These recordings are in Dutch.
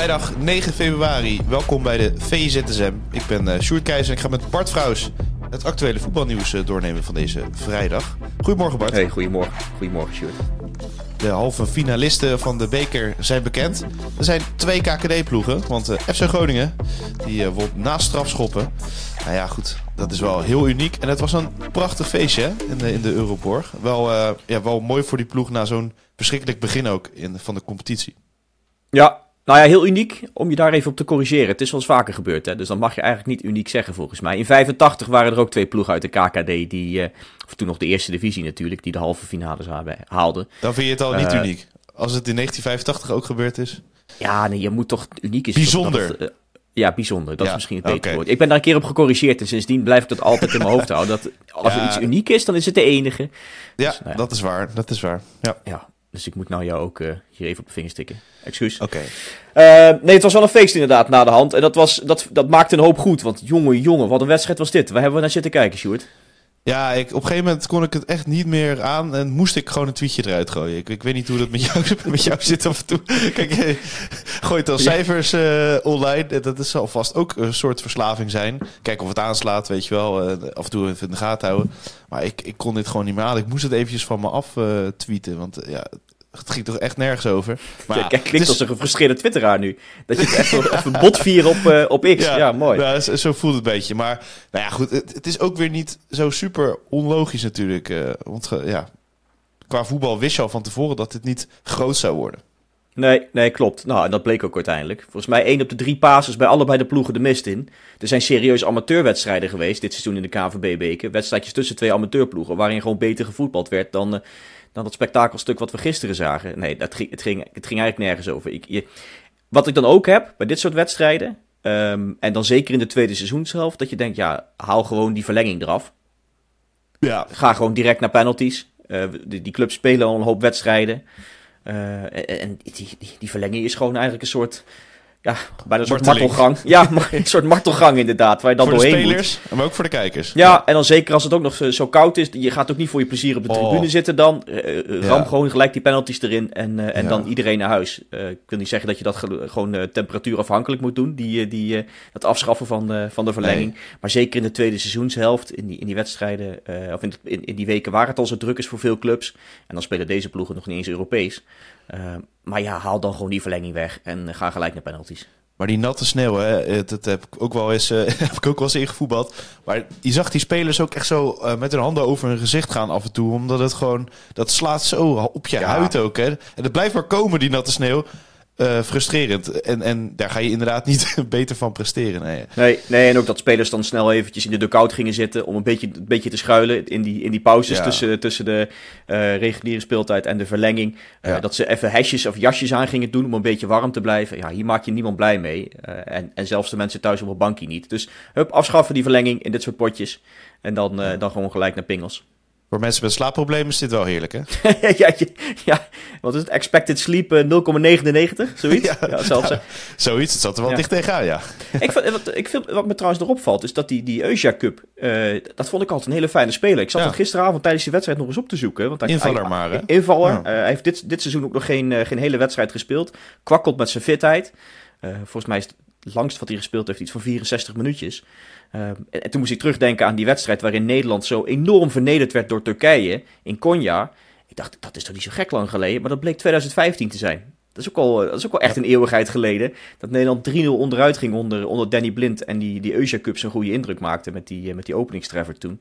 Vrijdag 9 februari, welkom bij de VZSM. Ik ben uh, Sjoerd Keizer en ik ga met Bart Vrouws het actuele voetbalnieuws uh, doornemen van deze vrijdag. Goedemorgen Bart. Hey, goedemorgen. Goedemorgen Sjoerd. De halve finalisten van de beker zijn bekend. Er zijn twee KKD-ploegen, want uh, FC Groningen die won na strafschoppen. Nou ja, goed, dat is wel heel uniek. En het was een prachtig feestje hè, in, de, in de Euroborg. Wel, ja, wel mooi voor die ploeg na zo'n verschrikkelijk begin ook in, van de competitie. Ja, nou ja, heel uniek om je daar even op te corrigeren. Het is wel eens vaker gebeurd, hè? dus dan mag je eigenlijk niet uniek zeggen volgens mij. In 85 waren er ook twee ploegen uit de KKD, die, uh, of toen nog de eerste divisie natuurlijk, die de halve finales haalden. Dan vind je het al niet uh, uniek. Als het in 1985 ook gebeurd is. Ja, nee, je moet toch uniek is. Bijzonder. Dat, uh, ja, bijzonder. Dat ja, is misschien het beter okay. woord. Ik ben daar een keer op gecorrigeerd en sindsdien blijf ik dat altijd in mijn hoofd houden. Dat als ja. er iets uniek is, dan is het de enige. Ja, dus, nou ja. dat is waar. Dat is waar. Ja. ja. Dus ik moet nou jou ook uh, hier even op de vingers tikken. Excuus. Oké. Okay. Uh, nee, het was wel een feest inderdaad na de hand. En dat, was, dat, dat maakte een hoop goed. Want jongen, jongen, wat een wedstrijd was dit. Waar hebben we naar zitten kijken, Sjoerd? Ja, ik, op een gegeven moment kon ik het echt niet meer aan en moest ik gewoon een tweetje eruit gooien. Ik, ik weet niet hoe dat met jou, met jou zit af en toe. Kijk, je gooit al cijfers uh, online. Dat zal vast ook een soort verslaving zijn. Kijken of het aanslaat, weet je wel. Uh, af en toe even in de gaten houden. Maar ik, ik kon dit gewoon niet meer aan. Ik moest het eventjes van me af uh, tweeten. Want ja, het ging toch echt nergens over. Maar ja, kijk, klinkt als een gefrustreerde twitteraar nu. Dat je het even, even bot vieren op, uh, op X. Ja, ja mooi. Ja, zo, voelt het een beetje. Maar nou ja, goed. Het, het, is ook weer niet zo super onlogisch natuurlijk. Uh, want ja, qua voetbal wist je al van tevoren dat het niet groot zou worden. Nee, nee, klopt. Nou, en dat bleek ook uiteindelijk. Volgens mij één op de drie passes bij allebei de ploegen de mist in. Er zijn serieus amateurwedstrijden geweest dit seizoen in de KVB-beker. Wedstrijdjes tussen twee amateurploegen, waarin gewoon beter gevoetbald werd dan... Uh, dan dat spektakelstuk wat we gisteren zagen. Nee, dat ging, het, ging, het ging eigenlijk nergens over. Ik, je, wat ik dan ook heb bij dit soort wedstrijden, um, en dan zeker in de tweede seizoenshelft, dat je denkt, ja, haal gewoon die verlenging eraf. Ja. Ga gewoon direct naar penalties. Uh, die, die clubs spelen al een hoop wedstrijden. Uh, en die, die, die verlenging is gewoon eigenlijk een soort ja, bijna een soort martelgang. Ja, een soort martelgang inderdaad, waar je dan voor doorheen de spelers, moet. maar ook voor de kijkers. Ja, ja, en dan zeker als het ook nog zo koud is. Je gaat ook niet voor je plezier op de oh. tribune zitten dan. Uh, ram ja. gewoon gelijk die penalties erin en, uh, en ja. dan iedereen naar huis. Uh, ik wil niet zeggen dat je dat gewoon temperatuurafhankelijk moet doen. Die, die, dat afschaffen van, van de verlenging. Nee. Maar zeker in de tweede seizoenshelft, in die, in die wedstrijden, of in, in, in die weken waar het al zo druk is voor veel clubs. En dan spelen deze ploegen nog niet eens Europees. Uh, maar ja, haal dan gewoon die verlenging weg en ga gelijk naar penalties. Maar die natte sneeuw, hè, dat heb ik ook wel eens, uh, heb ik ook wel eens ingevoetbald. Maar je zag die spelers ook echt zo uh, met hun handen over hun gezicht gaan af en toe. Omdat het gewoon, dat slaat zo op je ja. huid ook. Hè. En het blijft maar komen, die natte sneeuw. Uh, frustrerend. En, en daar ga je inderdaad niet beter van presteren. Nee. nee. Nee, en ook dat spelers dan snel eventjes in de dugout gingen zitten om een beetje, een beetje te schuilen in die, in die pauzes ja. tussen, tussen de uh, reguliere speeltijd en de verlenging. Uh, ja. Dat ze even hesjes of jasjes aan gingen doen om een beetje warm te blijven. Ja, hier maak je niemand blij mee. en, en zelfs de mensen thuis op een bankje niet. Dus hup, afschaffen die verlenging in dit soort potjes. En dan, dan gewoon gelijk naar pingels. Voor mensen met slaapproblemen is dit wel heerlijk, hè? ja, ja, wat is het? Expected sleep uh, 0,99, zoiets? ja, ja, zelfs, ja, zoiets, het zat er wel dicht tegenaan, ja. ik, wat, ik vind, wat me trouwens nog opvalt, is dat die, die Eusia Cup, uh, dat vond ik altijd een hele fijne speler. Ik zat het gisteravond tijdens die wedstrijd nog eens op te zoeken. Want hij, invaller hij, maar, hè? Invaller. Uh, hij heeft dit, dit seizoen ook nog geen, uh, geen hele wedstrijd gespeeld. Kwakkelt met zijn fitheid. volgens mij is het langst wat hij gespeeld heeft iets van 64 minuutjes. Uh, en toen moest ik terugdenken aan die wedstrijd waarin Nederland zo enorm vernederd werd door Turkije in Konya. Ik dacht, dat is toch niet zo gek lang geleden, maar dat bleek 2015 te zijn. Dat is ook al, dat is ook al echt een eeuwigheid geleden. Dat Nederland 3-0 onderuit ging onder, onder Danny Blind. En die, die Eusia Cup zo'n goede indruk maakte met die, met die openingstreffer toen.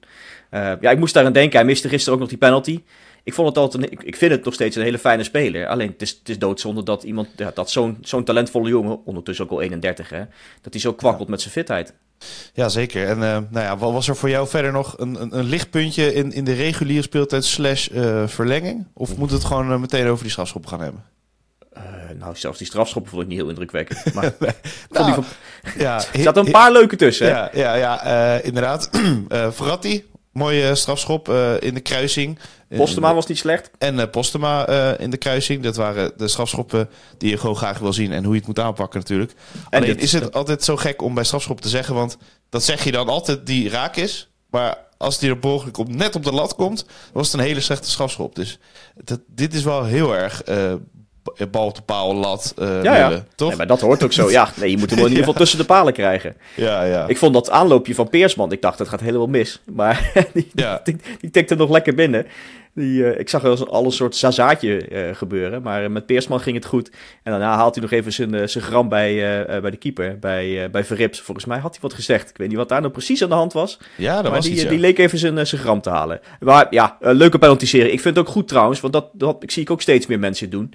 Uh, ja, ik moest daar aan denken. Hij miste gisteren ook nog die penalty. Ik, vond het altijd een, ik, vind het nog steeds een hele fijne speler. Alleen het is, het is doodzonde dat iemand, ja, dat zo'n zo'n talentvolle jongen, ondertussen ook al 31 hè, dat hij zo kwakkelt met zijn fitheid. Ja, zeker. En uh, nou ja, wat was er voor jou verder nog een, een, een lichtpuntje in, in de reguliere speeltijd slash uh, verlenging? Of moet het gewoon uh, meteen over die strafschop gaan hebben? nou, zelfs die strafschoppen vond ik niet heel indrukwekkend. Maar nou, van, ja, er zaten een paar leuke tussen. Hè? Ja, ja, ja inderdaad. Verratti, mooie strafschop in de kruising. Postema was niet slecht. En uh, Postema in de kruising. Dat waren de strafschoppen die je gewoon graag wil zien. En hoe je het moet aanpakken natuurlijk. En Alleen is het altijd zo gek om bij strafschoppen te zeggen. Want dat zeg je dan altijd die raak is. Maar als die er mogelijk op, net op de lat komt, was het een hele slechte strafschop. Dus dat, dit is wel heel erg uh, bal op de paal, lat, uh, ja, ja. toch? Nee, maar dat hoort ook zo. Ja, nee, je moet hem in ieder geval tussen de palen krijgen. Ja, ja. Ik vond dat aanloopje van Peersman, ik dacht, dat gaat helemaal mis. Maar die, ja. die, die, tikte nog lekker binnen. Die, uh, ik zag wel al een soort zazaatje uh, gebeuren. Maar met Peersman ging het goed. En daarna haalt hij nog even zijn, zijn gram bij, bij de keeper. Bij, bij Verrips. Volgens mij had hij wat gezegd. Ik weet niet wat daar nou precies aan de hand was. Ja, dat maar was die, iets, ja. die leek even zijn, zijn gram te halen. Maar ja, leuke penalty serie. Ik vind het ook goed trouwens. Want dat, dat ik zie ik ook steeds meer mensen doen.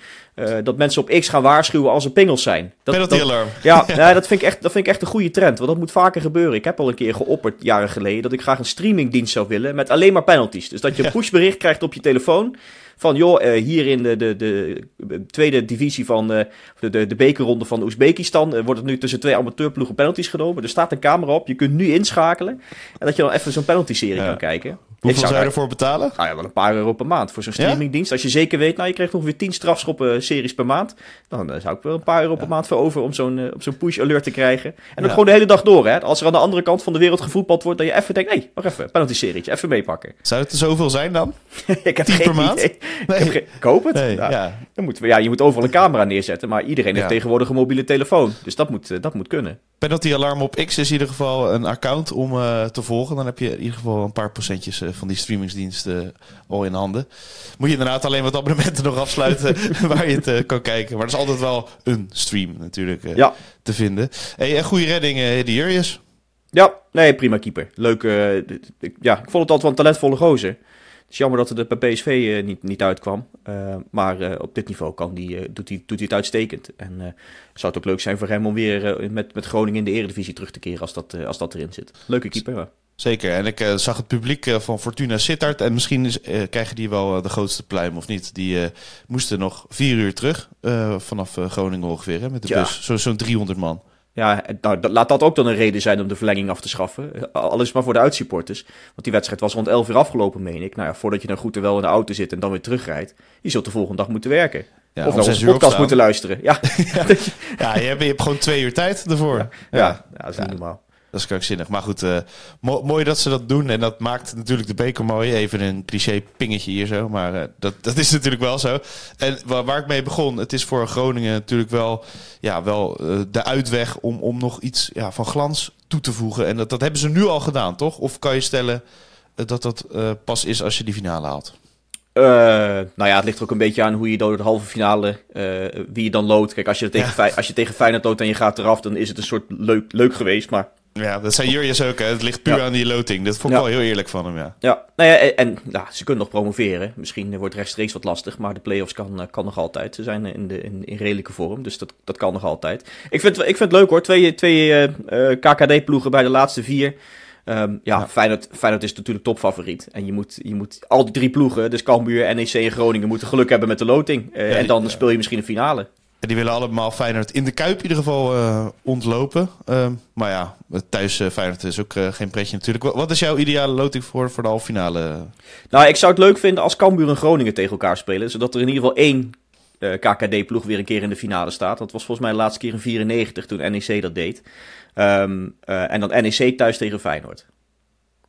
dat mensen op X gaan waarschuwen als er pingels zijn. Dat, penalty alarm. Ja, ja. dat, vind ik echt, dat vind ik echt een goede trend. Want dat moet vaker gebeuren. Ik heb al een keer geopperd jaren geleden. Dat ik graag een streamingdienst zou willen. Met alleen maar penalties. Dus dat je een pushbericht krijgt op je telefoon van joh, uh, hier in de, de, de, tweede divisie van uh, de, de bekerronde van Oezbekistan uh, wordt het nu tussen twee amateurploegen penalties genomen. Er staat een camera op, je kunt nu inschakelen. En dat je dan even zo'n penalty-serie ja. kan kijken. Hoeveel zou je ervoor betalen? Nou ja, wel een paar euro per maand voor zo'n streamingdienst. Als je zeker weet, nou je krijgt ongeveer 10 strafschoppen-series per maand. Dan zou ik wel een paar euro per maand voor over om zo'n op zo'n push-alert te krijgen. En dan gewoon de hele dag door. Hè? Als er aan de andere kant van de wereld gevoetbald wordt, dat je even denkt, hé, hey, wacht even, penalty-serietje, even meepakken. Zou het er zoveel zijn dan? ik heb 10 geen per maand? Idee. Nee. Ik, ik, hoop het. Nee, ja. Dan moeten we, ja, je moet overal een camera neerzetten, maar iedereen heeft tegenwoordig een mobiele telefoon. Dus dat moet, dat moet kunnen. Penalty Alarm op X is in ieder geval een account om uh, te volgen. Dan heb je in ieder geval een paar procentjes uh, van die streamingsdiensten al in handen. Moet je inderdaad alleen wat abonnementen nog afsluiten waar je het uh, kan kijken. Maar er is altijd wel een stream natuurlijk ja. te vinden. Hey, en goede redding, uh, die Jurjes. Ja, nee, prima keeper. Leuk. ja, ik vond het altijd wel een talentvolle gozer. Het is jammer dat het er bij PSV uh, niet, niet uitkwam. Uh, maar uh, op dit niveau kan die, doet, hij, doet hij het uitstekend. En zou het ook leuk zijn voor hem om weer met, met Groningen in de Eredivisie terug te keren als dat, als dat erin zit. Leuke keeper. Ja. Zeker. En ik zag het publiek van Fortuna Sittard. En misschien is, krijgen die wel de grootste pluim of niet. Die moesten nog vier uur terug vanaf Groningen ongeveer. Hè, met de ja. bus. Zo'n zo 300 man. Ja, nou, laat dat ook dan een reden zijn om de verlenging af te schaffen. Alles maar voor de uitsupporters. Want die wedstrijd was rond 11 uur afgelopen, meen ik. Nou ja, voordat je dan goed en wel in de auto zit en dan weer terugrijdt. Je zult de volgende dag moeten werken. Ja, of naar onze podcast moeten luisteren. Ja. ja, je, hebt, je hebt gewoon twee uur tijd ervoor. Ja, ja. ja dat is niet normaal. Dat is krankzinnig. Maar goed, uh, mooi dat ze dat doen. En dat maakt natuurlijk de beker mooi. Even een cliché pingetje hier zo. Maar uh, dat, dat is natuurlijk wel zo. En waar, waar, ik mee begon, het is voor Groningen natuurlijk wel, ja, wel uh, de uitweg om, om nog iets ja, van glans toe te voegen. En dat, dat hebben ze nu al gedaan, toch? Of kan je stellen dat dat pas is als je die finale haalt? Uh, nou ja, het ligt er ook een beetje aan hoe je door de halve finale, uh, wie je dan loodt. Kijk, als je, tegen, ja. als je tegen Feyenoord loodt en je gaat eraf, dan is het een soort leuk, leuk geweest. Maar ja, dat zijn Jurjes ook. Hè. Het ligt puur aan die loting. Dat vond ik wel heel eerlijk van hem, ja. Ja, nou ja en, ja, ze kunnen nog promoveren. Misschien wordt rechtstreeks wat lastig, maar de play-offs kan, eh, kan nog altijd. Ze zijn in, de, in, in redelijke vorm, dus dat, dat kan nog altijd. Ik vind, ik vind het leuk hoor, twee, twee uh, uh, KKD-ploegen bij de laatste vier. Um, ja, ja. Feyenoord, Feyenoord is natuurlijk topfavoriet. En je moet, je moet al die drie ploegen, dus Cambuur, NEC en Groningen, moeten geluk hebben met de loting. Uh, en dan speel je misschien een finale die willen allemaal Feyenoord in de Kuip in ieder geval uh, ontlopen. Uh, maar ja, thuis uh, Feyenoord is ook uh, geen pretje natuurlijk. Wat is jouw ideale loting voor, voor de halve finale? Nou, ik zou het leuk vinden als Cambuur en Groningen tegen elkaar spelen. Zodat er in ieder geval één KKD-ploeg weer een keer in de finale staat. Dat was volgens mij de laatste keer in 94 toen NEC dat deed. Um, en dan NEC thuis tegen Feyenoord.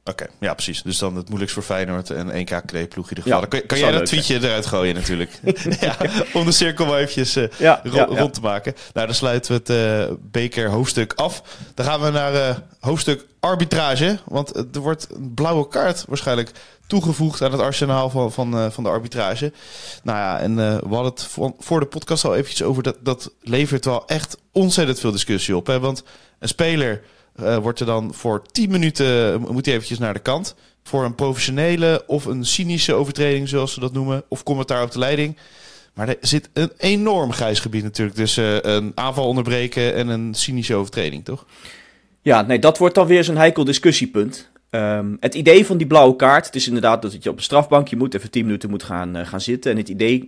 Oké, ja precies. Dus dan het moeilijkst voor Feyenoord en één KKD-ploeg in ieder geval. kan, kan jij dat tweetje eruit gooien natuurlijk. ja, om de cirkel maar eventjes uh, ja, ro rond te maken. Nou, dan sluiten we het uh, beker hoofdstuk af. Dan gaan we naar uh, hoofdstuk arbitrage. Want er wordt een blauwe kaart waarschijnlijk toegevoegd aan het arsenaal van, van, van de arbitrage. Nou ja, en we hadden het voor de podcast al eventjes over. Dat, dat levert wel echt ontzettend veel discussie op. Hè? Want een speler uh, wordt er dan voor 10 minuten, moet hij eventjes naar de kant. Voor een professionele of een cynische overtreding, zoals ze dat noemen. Of commentaar op de leiding. Maar er zit een enorm grijs gebied natuurlijk tussen uh, een aanval onderbreken en een cynische overtreding, toch? Ja, nee, dat wordt dan weer zo'n heikel discussiepunt. Um, het idee van die blauwe kaart, het is inderdaad dat je op een strafbankje moet, even 10 minuten moet gaan, gaan zitten. En het idee eh,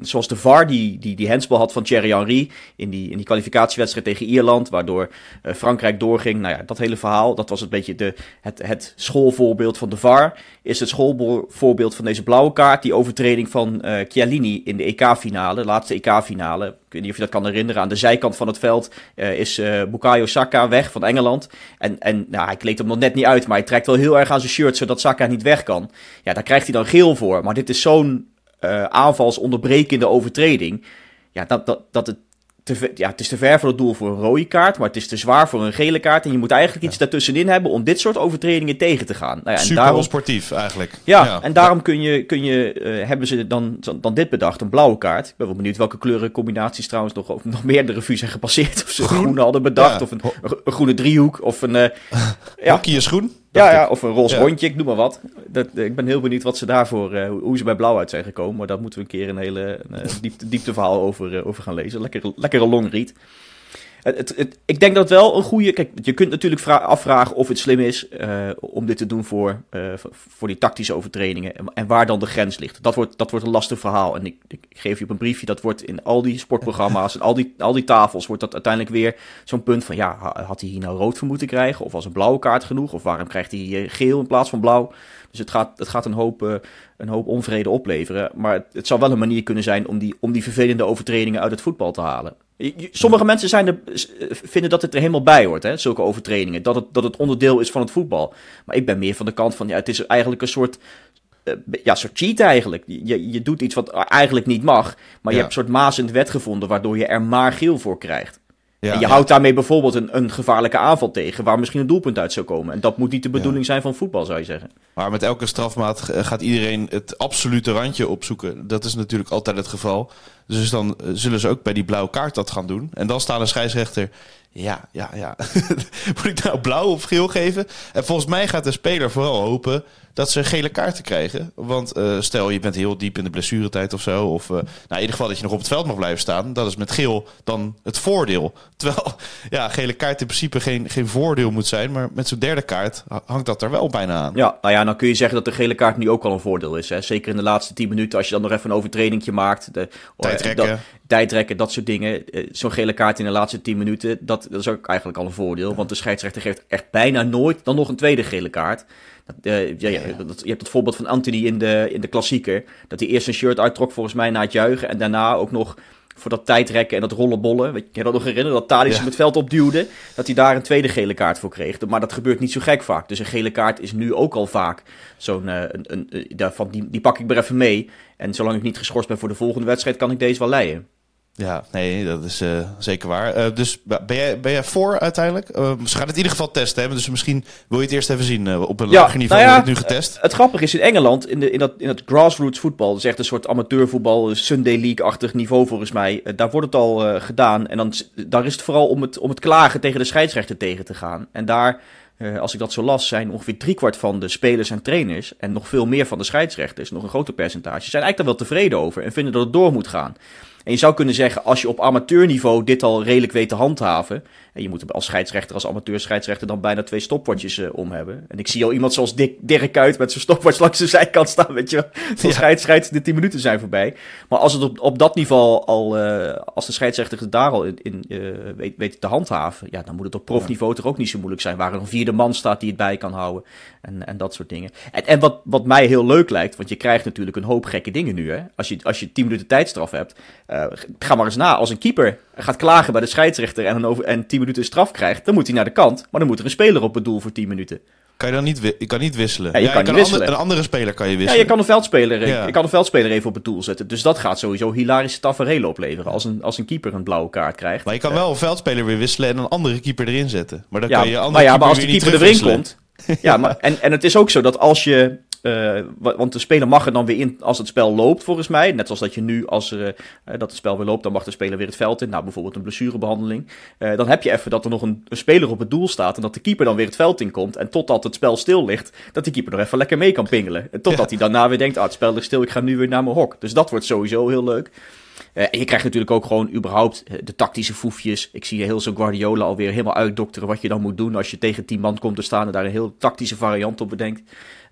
zoals de VAR die, die, die handsbal had van Thierry Henry in die, in die kwalificatiewedstrijd tegen Ierland, waardoor uh, Frankrijk doorging. Nou ja, dat hele verhaal, dat was een beetje de, het, het schoolvoorbeeld van de VAR. Is het schoolvoorbeeld van deze blauwe kaart, die overtreding van uh, Chiellini in de EK-finale, laatste EK-finale. Ik weet niet of je dat kan herinneren. Aan de zijkant van het veld uh, is uh, Bukayo Saka weg van Engeland. En, en nou, hij kleedt hem nog net niet uit, maar hij trekt wel heel erg aan zijn shirt, zodat Saka niet weg kan. Ja, daar krijgt hij dan geel voor. Maar dit is zo'n uh, aanvalsonderbrekende overtreding. Ja, dat, dat, dat het, te, ja, het is te ver voor het doel voor een rode kaart, maar het is te zwaar voor een gele kaart. En je moet eigenlijk iets daartussenin hebben om dit soort overtredingen tegen te gaan. Nou ja, Super daarom, sportief eigenlijk. Ja, ja, en daarom kun je, kun je, uh, hebben ze dan, dan dit bedacht, een blauwe kaart. Ik ben wel benieuwd welke kleurencombinaties trouwens nog, of nog meer de revue zijn gepasseerd. Of ze groen, groen hadden bedacht, of een, een, groene driehoek, of een... Uh, ja. Hockey is groen? Ja, ja, of een roze ja. rondje, ik noem maar wat. Dat, ik ben heel benieuwd wat ze daarvoor, uh, hoe ze bij blauw uit zijn gekomen. Maar daar moeten we een keer een hele uh, diepte, diepteverhaal over, uh, over gaan lezen. Lekker, lekkere longread. Ik denk dat wel een goede. Kijk, je kunt natuurlijk afvragen of het slim is uh, om dit te doen voor, uh, voor die tactische overtredingen. En, waar dan de grens ligt. Dat wordt, dat wordt een lastig verhaal. En ik, ik, geef je op een briefje. Dat wordt in al die sportprogramma's en al die, al die tafels. Wordt dat uiteindelijk weer zo'n punt van. Ja, had hij hier nou rood voor moeten krijgen? Of was een blauwe kaart genoeg? Of waarom krijgt hij geel in plaats van blauw? Dus het gaat, het gaat een, hoop, een hoop onvrede opleveren. Maar het, het zou wel een manier kunnen zijn om die, om die vervelende overtredingen uit het voetbal te halen. Sommige mensen zijn er, vinden dat het er helemaal bij hoort, hè, zulke overtredingen. Dat het, dat het onderdeel is van het voetbal. Maar ik ben meer van de kant van, ja, het is eigenlijk een soort, uh, ja, soort cheat eigenlijk. Je, je doet iets wat eigenlijk niet mag, maar je hebt een soort maas in de wet gevonden, waardoor je er maar geel voor krijgt. Ja, en je ja. houdt daarmee bijvoorbeeld een, een gevaarlijke aanval tegen, waar misschien een doelpunt uit zou komen. En dat moet niet de bedoeling zijn van voetbal, zou je zeggen. Maar met elke strafmaat gaat iedereen het absolute randje opzoeken. Dat is natuurlijk altijd het geval. Dus dan zullen ze ook bij die blauwe kaart dat gaan doen. En dan staat een scheidsrechter. Ja, ja, ja. Moet ik nou blauw of geel geven? En volgens mij gaat de speler vooral hopen dat ze gele kaarten krijgen. Want uh, stel je bent heel diep in de blessuretijd of zo. Of uh, nou, in ieder geval dat je nog op het veld mag blijven staan. Dat is met geel dan het voordeel. Terwijl ja, gele kaart in principe geen, geen voordeel moet zijn. Maar met zo'n derde kaart hangt dat er wel bijna aan. Ja, nou ja, dan kun je zeggen dat de gele kaart nu ook al een voordeel is. Hè? Zeker in de laatste 10 minuten als je dan nog even een overtredingje maakt. De, tijdrekken. Dat, tijdrekken, dat soort dingen. Zo'n gele kaart in de laatste 10 minuten, dat, dat is ook eigenlijk al een voordeel. Want de scheidsrechter geeft echt bijna nooit dan nog een tweede gele kaart. Uh, ja, ja, dat, je hebt het voorbeeld van Anthony in de, in de klassieker. Dat hij eerst een shirt uittrok volgens mij na het juichen. En daarna ook nog voor dat tijdrekken en dat rollenbollen. Weet je, kan je dat nog herinneren? Dat Thadis ja. hem het veld opduwde. Dat hij daar een tweede gele kaart voor kreeg. Maar dat gebeurt niet zo gek vaak. Dus een gele kaart is nu ook al vaak zo'n... Uh, een, van die, die pak ik er even mee. En zolang ik niet geschorst ben voor de volgende wedstrijd... kan ik deze wel leiden. Ja, nee, dat is uh, zeker waar. Uh, dus ben jij, ben jij voor uiteindelijk? Uh, ze gaan het in ieder geval testen, hè? dus misschien wil je het eerst even zien op een ja, lager niveau. Nou ja, het nu getest. Het grappige is in Engeland, in, de, in, dat, in dat grassroots voetbal, dat is echt een soort amateurvoetbal, Sunday League-achtig niveau volgens mij. daar wordt het al gedaan en dan, daar is het vooral om het, om het klagen tegen de scheidsrechter tegen te gaan. En daar als ik dat zo las, zijn ongeveer driekwart van de spelers en trainers en nog veel meer van de scheidsrechters, nog een groter percentage, zijn eigenlijk daar wel tevreden over en vinden dat het door moet gaan. En je zou kunnen zeggen, als je op amateurniveau dit al redelijk weet te handhaven. En je moet als scheidsrechter, als amateur scheidsrechter, dan bijna twee stopwatches uh, om hebben. En ik zie al iemand zoals Dick, Dirk Kuyt met zijn stopwatch langs de zijkant staan. Weet je, wel. scheids, scheids, de 10 minuten zijn voorbij. Maar als het op, op dat niveau al, uh, als de scheidsrechter daar al in, in uh, weet, weet te handhaven. Ja, dan moet het op profniveau toch ook niet zo moeilijk zijn. Waar er een vierde man staat die het bij kan houden. En, en dat soort dingen. En, en wat, wat mij heel leuk lijkt, want je krijgt natuurlijk een hoop gekke dingen nu. Hè? Als, je, als je 10 minuten tijdstraf hebt. Uh, ga maar eens na. Als een keeper gaat klagen bij de scheidsrechter en, een over, en 10 minuten straf krijgt, dan moet hij naar de kant. Maar dan moet er een speler op het doel voor 10 minuten. Kan je dan niet, je kan niet wisselen? Ja, je ja, kan, je kan niet wisselen. Een andere speler kan je wisselen. Ja, je kan een veldspeler, ja. je kan een veldspeler even op het doel zetten. Dus dat gaat sowieso hilarische tafereelen opleveren. Als een, als een keeper een blauwe kaart krijgt. Maar je kan wel een veldspeler weer wisselen en een andere keeper erin zetten. Maar dan kan je andere maar ja, maar als de keeper erin komt. ja, maar, en, en het is ook zo dat als je uh, want de speler mag er dan weer in als het spel loopt, volgens mij. Net zoals dat je nu, als uh, dat het spel weer loopt, dan mag de speler weer het veld in. Nou, bijvoorbeeld een blessurebehandeling. Uh, dan heb je even dat er nog een, een, speler op het doel staat en dat de keeper dan weer het veld in komt. En totdat het spel stil ligt, dat die keeper nog even lekker mee kan pingelen. En totdat ja. hij daarna weer denkt, ah, het spel ligt stil, ik ga nu weer naar mijn hok. Dus dat wordt sowieso heel leuk. Uh, en je krijgt natuurlijk ook gewoon überhaupt de tactische foefjes. Ik zie heel zo Guardiola alweer helemaal uitdokteren wat je dan moet doen als je tegen tien man komt te staan en daar een heel tactische variant op bedenkt.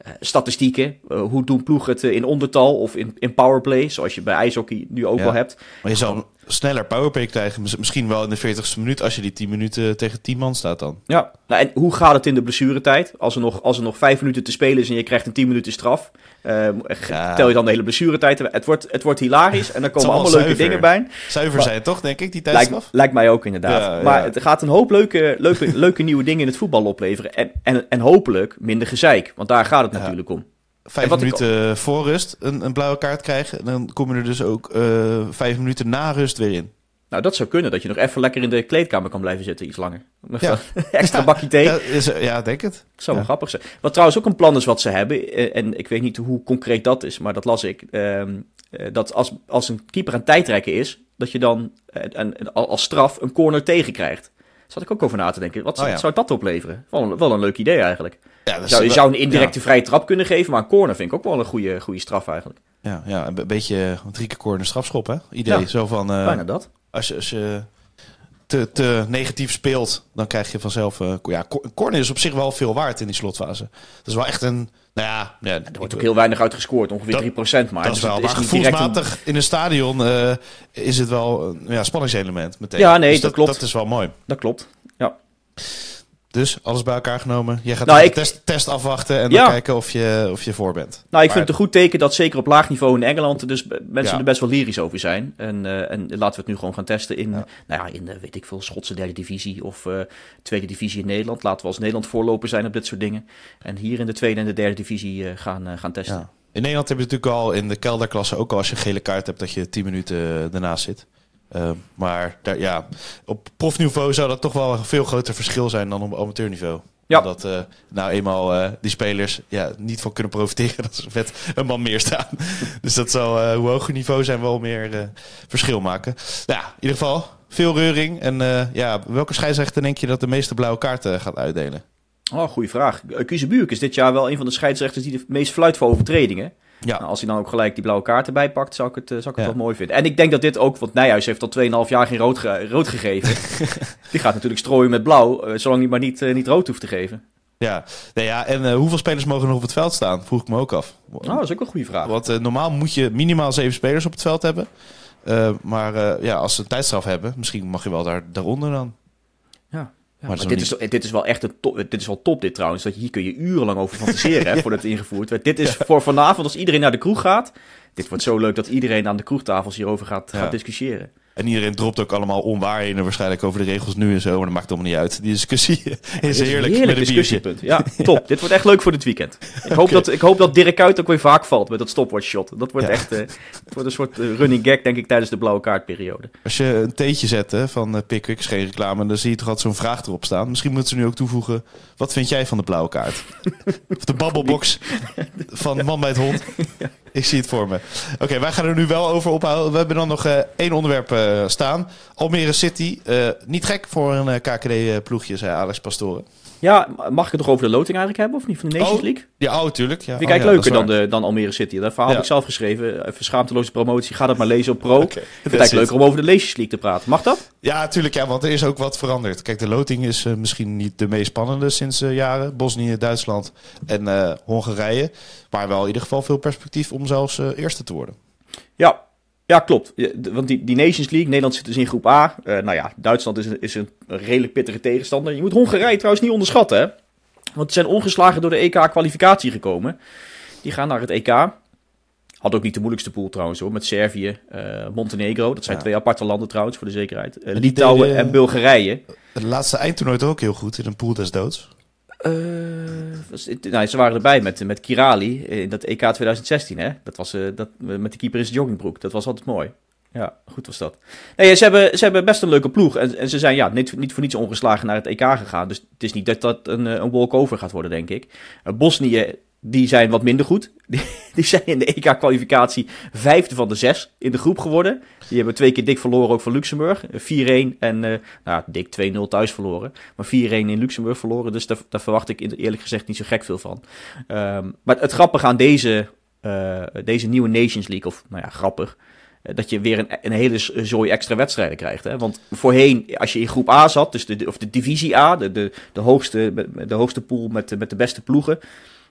Uh, statistieken, uh, hoe doen ploegen het in ondertal of in, in powerplay, zoals je bij ijshockey nu ook Ja. wel hebt. Maar je zal sneller powerplay krijgen. mis- Misschien wel in de 40ste minuut als je die 10 minuten tegen 10 man staat dan. Ja, nou, en hoe gaat het in de blessuretijd? Als er nog, als er nog vijf minuten te spelen is en je krijgt een 10 minuten straf, eh, Ja. tel je dan de hele blessuretijd? Het wordt, het wordt hilarisch en er komen allemaal leuke zuiver. dingen bij. Zuiver Maar- zijn toch, denk ik, die Lijkt, tijdstraf? lijkt mij ook inderdaad. Ja, ja. Maar het gaat een hoop leuke, leuke, leuke nieuwe dingen in het voetbal opleveren. En, en, en hopelijk minder gezeik, want daar gaat het natuurlijk om. Vijf En ik- minuten voor rust een, een blauwe kaart krijgen. En dan kom je er dus ook eh, vijf minuten na rust weer in. Nou, dat zou kunnen, dat je nog even lekker in de kleedkamer kan blijven zitten, iets langer. Ja. extra bakje thee. Ja, is, ja denk het. zou wel Ja. grappig zijn. Wat trouwens ook een plan is wat ze hebben, eh, en ik weet niet hoe concreet dat is, maar dat las ik. ehm, eh, dat als, als een keeper aan tijdrekken is, dat je dan eh, een- als straf een corner tegen krijgt. Daar zat ik ook over na te denken. Wat zou, Oh ja. zou dat opleveren? Wel, een- wel een leuk idee eigenlijk. Ja, Zou, je zou een indirecte vrije trap kunnen geven, maar een corner vind ik ook wel een goede, goede straf eigenlijk. Ja, ja, een be- beetje drie keer corner strafschop, hè? Idee. Zo van, eh, Bijna dat. als je, als je te, te negatief speelt, dan krijg je vanzelf... eh, ja, corner is op zich wel veel waard in die slotfase. Dat is wel echt een... Nou ja, ja Er wordt ook heel weinig uitgescoord, ongeveer Dat- 3%. Maar dat is dus wel. het Maar een- gevoelsmatig in een stadion eh, is het wel een ja, spanningselement meteen. Ja, nee, Dus dat klopt. Dat is wel mooi. Dat klopt. Ja. Dus alles bij elkaar genomen. Jij gaat Nou, de ik- test, test afwachten en Ja. dan kijken of je, of je voor bent. Nou, ik Maar- vind het een goed teken dat zeker op laag niveau in Engeland dus mensen Ja. er best wel lyrisch over zijn. En, eh, en laten we het nu gewoon gaan testen in, Ja. nou ja, in de, weet ik veel, Schotse derde divisie of eh, tweede divisie in Nederland. Laten we als Nederland voorloper zijn op dit soort dingen. En hier in de tweede en de derde divisie eh, gaan, eh, gaan testen. In Nederland heb je natuurlijk al in de kelderklasse, ook al als je een gele kaart hebt, dat je 10 minuten eh, ernaast zit. Eh, maar daar, ja, op profniveau zou dat toch wel een veel groter verschil zijn dan op amateurniveau. Ja. Omdat eh, nou eenmaal eh, die spelers ja, niet van kunnen profiteren dat ze met een man meer staan. dus dat zal, eh, hoe hoger niveau zijn, wel meer eh, verschil maken. Nou ja, in ieder geval veel reuring. En eh, ja, welke scheidsrechter denk je dat de meeste blauwe kaarten gaat uitdelen? Oh, goede vraag. Kuzebuurk is dit jaar wel een van de scheidsrechters die de meest fluit voor overtredingen. Ja, Nou, als hij dan ook gelijk die blauwe kaart erbij pakt, zou ik het, eh, zou ik het Ja. wel mooi vinden. En ik denk dat dit ook, want Nijhuis heeft al 2,5 jaar geen rood, ge- rood gegeven. die gaat natuurlijk strooien met blauw, eh, zolang hij maar niet, eh, niet rood hoeft te geven. ja. Nee, ja en hoeveel spelers mogen er nog op het veld staan? Vroeg ik me ook af. Nou, dat is ook een goede vraag. Want normaal moet je minimaal zeven spelers op het veld hebben. Maar ja, als ze een tijdstraf hebben, misschien mag je wel daar, daaronder dan. Ja. Ja, Maar dit, is, dit is wel echt een top, dit is wel top dit trouwens. Dat je, hier kun je urenlang over fantaseren hè, voordat het ingevoerd werd. Dit is voor vanavond als iedereen naar de kroeg gaat. Dit wordt zo leuk dat iedereen aan de kroegtafels hierover gaat, Ja. gaat discussiëren. En iedereen dropt ook allemaal onwaarheden waarschijnlijk over de regels nu en zo. Maar dat maakt allemaal niet uit. Die discussie is heerlijk, een met een. Ja, top. dit wordt echt leuk voor dit weekend. Ik hoop, dat, ik hoop dat Dirk Kuyt ook weer vaak valt met dat stopwatch shot. Dat wordt Ja. echt eh, wordt een soort eh, running gag, denk ik, tijdens de blauwe kaartperiode. Als je een theetje zet hè, van eh, Pickwick, geen reclame, dan zie je toch altijd zo'n vraag erop staan. Misschien moeten ze nu ook toevoegen, wat vind jij van de blauwe kaart? of de babbelbox van de man bij het hond. Ik zie het voor me. Oké, wij gaan er nu wel over ophouden. We hebben dan nog eh, één onderwerp eh, staan. Almere City. Eh, niet gek voor een KKD-ploegje, zei Alex Pastoren. Ja, mag ik het nog over de loting eigenlijk hebben, of niet, van de Nations Oh, League? Ja, oh, tuurlijk. Ja. Vind ik Oh, eigenlijk leuker dan, de, dan Almere City. Dat verhaal heb ik zelf geschreven. Even schaamteloze promotie. Ga dat maar lezen op Pro. Ik vind het eigenlijk it. leuker om over de Nations League te praten. Mag dat? Ja, tuurlijk. Ja, want er is ook wat veranderd. Kijk, de loting is eh, misschien niet de meest spannende sinds eh, jaren. Bosnië, Duitsland en eh, Hongarije. Maar wel in ieder geval veel perspectief om zelfs eerste te worden. Ja, ja klopt. Want die, die Nations League, Nederland zit dus in groep A. Eh, nou ja, Duitsland is een, is een redelijk pittige tegenstander. Je moet Hongarije trouwens niet onderschatten, hè? Want ze zijn ongeslagen door de EK-kwalificatie gekomen. Die gaan naar het EK. Had ook niet de moeilijkste pool trouwens hoor. Met Servië, eh, Montenegro. Dat zijn Ja. twee aparte landen trouwens, voor de zekerheid. Die Litouwen deden- en Bulgarije. Het laatste eindtoernooi ook heel goed in een pool des doods. Eh, nou, ze waren erbij met, met Kirali in dat EK 2016. Hè? Dat was eh, dat, met de keeper zijn joggingbroek. Dat was altijd mooi. Ja, goed was dat. Nee, ze, hebben, ze hebben best een leuke ploeg. En, en ze zijn ja, niet, niet voor niets ongeslagen naar het EK gegaan. Dus het is niet dat dat een, eh, een walkover gaat worden, denk ik. Eh, Bosnië, die zijn wat minder goed. Die, zijn in de EK-kwalificatie vijfde van de zes in de groep geworden. Die hebben twee keer dik verloren ook van Luxemburg. 4-1 en eh nou, dik 2-0 thuis verloren. Maar 4-1 in Luxemburg verloren. Dus daar, daar verwacht ik eerlijk gezegd niet zo gek veel van. Ehm, maar het grappige aan deze, eh, deze nieuwe Nations League, of nou ja, grappig. dat je weer een, een hele zooi extra wedstrijden krijgt. Hè? Want voorheen, als je in groep A zat, dus de, of de divisie A, de, de, de, hoogste, de hoogste pool met met de beste ploegen,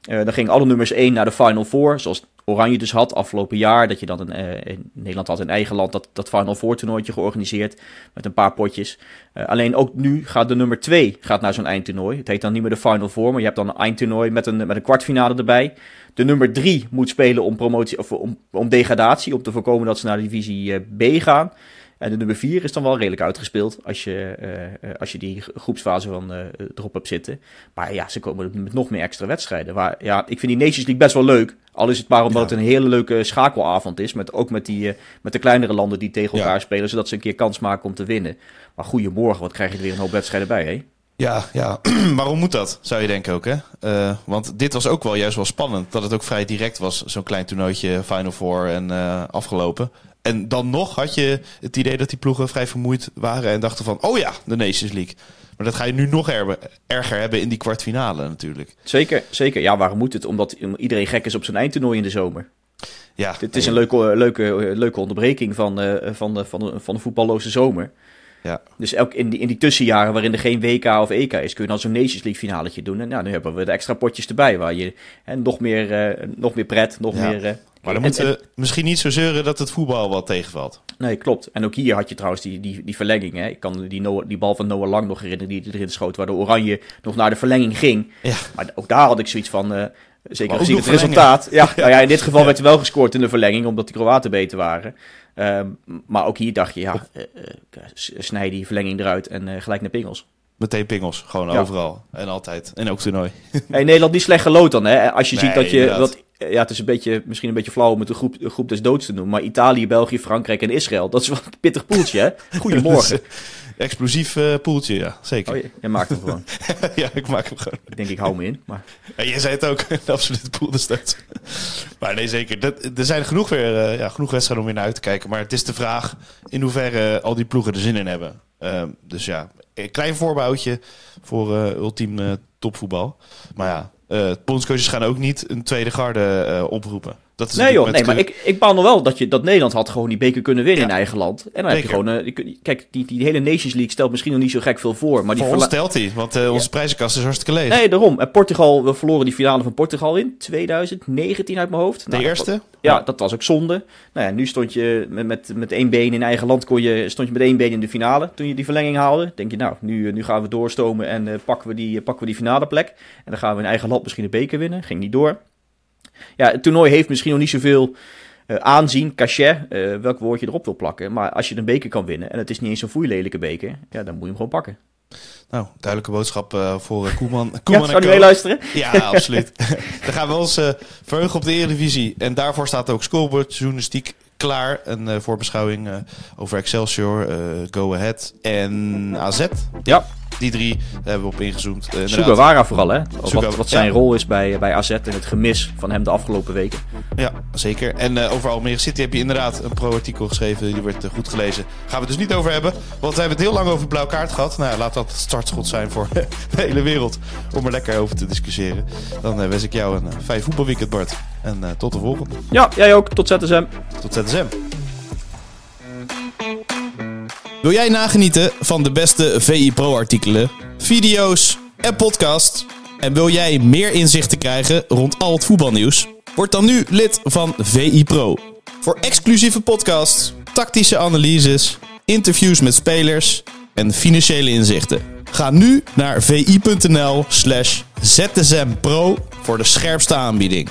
uh, dan gingen alle nummers 1 naar de Final Four, zoals Oranje dus had afgelopen jaar. Dat je dan uh, in Nederland had in eigen land dat, dat Final Four toernooitje georganiseerd met een paar potjes. Uh, alleen ook nu gaat de nummer 2 gaat naar zo'n eindtoernooi. Het heet dan niet meer de Final Four, maar je hebt dan een eindtoernooi met een, met een kwartfinale erbij. De nummer 3 moet spelen om promotie of om, om degradatie, om te voorkomen dat ze naar de divisie B gaan. En de nummer 4 is dan wel redelijk uitgespeeld als je, uh, als je die groepsfase van, uh, erop hebt zitten. Maar ja, ze komen met nog meer extra wedstrijden. Waar, ja, ik vind die Nations League best wel leuk. Al is het maar omdat het een hele leuke schakelavond is. Met, ook met, die, uh, met de kleinere landen die tegen elkaar ja. spelen. Zodat ze een keer kans maken om te winnen. Maar goedemorgen, wat krijg je er weer een hoop wedstrijden bij, hè? Ja, ja. waarom moet dat, zou je denken ook, hè? Uh, want dit was ook wel juist wel spannend. Dat het ook vrij direct was, zo'n klein toernooitje, Final Four en uh, afgelopen. En dan nog had je het idee dat die ploegen vrij vermoeid waren en dachten van, oh ja, de Nations League. Maar dat ga je nu nog erger, erger hebben in die kwartfinale natuurlijk. Zeker, zeker. Ja, waarom moet het? Omdat iedereen gek is op zijn eindtoernooi in de zomer. Ja, Dit is een leuke, leuke, leuke onderbreking van, uh, van, van, van de voetballoze zomer. Ja. Dus elk, in, die, in die tussenjaren waarin er geen WK of EK is, kun je dan zo'n Nations League finaletje doen. En ja, nu hebben we de extra potjes erbij, waar je hè, nog, meer, uh, nog meer pret, nog ja. meer... Uh, maar dan moeten we misschien niet zo zeuren dat het voetbal wat tegenvalt. Nee, klopt. En ook hier had je trouwens die, die, die verlenging. Hè. Ik kan die, Noah, die bal van Noah Lang nog herinneren die erin schoot, waardoor Oranje nog naar de verlenging ging. Ja. Maar ook daar had ik zoiets van... Uh, zeker gezien het resultaat. Ja, nou ja, in dit geval ja. werd er wel gescoord in de verlenging, omdat de Kroaten beter waren. Um, maar ook hier dacht je, ja, uh, uh, snij die verlenging eruit en uh, gelijk naar pingels. Meteen pingels, gewoon ja. overal en altijd. En ook toernooi. hey, Nederland niet slecht geloot dan, hè? Als je nee, ziet dat je... Dat, ja, het is een beetje, misschien een beetje flauw om het de groep, de groep des doods te noemen. Maar Italië, België, Frankrijk en Israël, dat is wel een pittig poeltje, hè? Goedemorgen. Explosief uh, poeltje, ja, zeker. Oh, je, je, maakt hem gewoon. ja, ik maak hem gewoon. Ik denk, ik hou me in. Maar... Ja, je zei het ook, de absolute poel des doods. maar nee, zeker. Dat, er zijn genoeg, weer, uh, ja, genoeg wedstrijden om weer naar uit te kijken. Maar het is de vraag in hoeverre al die ploegen er zin in hebben. Uh, dus ja, een klein voorbouwtje voor ultiem topvoetbal. Maar ja, bondscoaches gaan ook niet een tweede garde uh, oproepen. Dat is nee joh, nee, maar ik, ik baal nog wel dat, je, dat Nederland had gewoon die beker kunnen winnen ja. in eigen land. En dan Zeker. heb je gewoon... Uh, kijk, die, die hele Nations League stelt misschien nog niet zo gek veel voor. Maar die voor stelt hij, want uh, onze ja. prijzenkast is hartstikke leeg. Nee, daarom. En Portugal, we verloren die finale van Portugal in 2019 uit mijn hoofd. De nou, eerste? Dat, ja, dat was ook zonde. Nou ja, nu stond je met, met, met één been in eigen land, kon je, stond je met één been in de finale toen je die verlenging haalde. Denk je, nou, nu, nu gaan we doorstomen en uh, pakken, we die, pakken we die finale plek. En dan gaan we in eigen land misschien de beker winnen. Ging niet door. Ja, het toernooi heeft misschien nog niet zoveel uh, aanzien, cachet, uh, welk woord je erop wil plakken. Maar als je een beker kan winnen, en het is niet eens een foeilelijke beker, ja, dan moet je hem gewoon pakken. Nou, duidelijke boodschap uh, voor Koeman. Koeman ja, zou je meeluisteren? Ja, absoluut. dan gaan we ons verheugen op de Eredivisie. En daarvoor staat ook scoreboard journalistiek klaar. Een voorbeschouwing over Excelsior, Go Ahead en AZ. Ja. Die drie hebben we op ingezoomd. Uh, Sugawara vooral, hè? Wat, wat zijn ja. rol is bij, bij AZ en het gemis van hem de afgelopen weken. Ja, zeker. En uh, over Almere City heb je inderdaad een pro-artikel geschreven. Die werd uh, goed gelezen. Gaan we het dus niet over hebben. Want we hebben het heel lang over blauw kaart gehad. Nou, laat dat het startschot zijn voor de hele wereld. Om er lekker over te discussiëren. Dan wens ik jou een fijn voetbalweekend, Bart. En tot de volgende. Ja, jij ook. Tot ZSM. Tot ZSM. Wil jij nagenieten van de beste VI Pro-artikelen, video's en podcasts? En wil jij meer inzichten krijgen rond al het voetbalnieuws? Word dan nu lid van VI Pro. Voor exclusieve podcasts, tactische analyses, interviews met spelers en financiële inzichten. Ga nu naar vi.nl/slash zsmpro voor de scherpste aanbieding.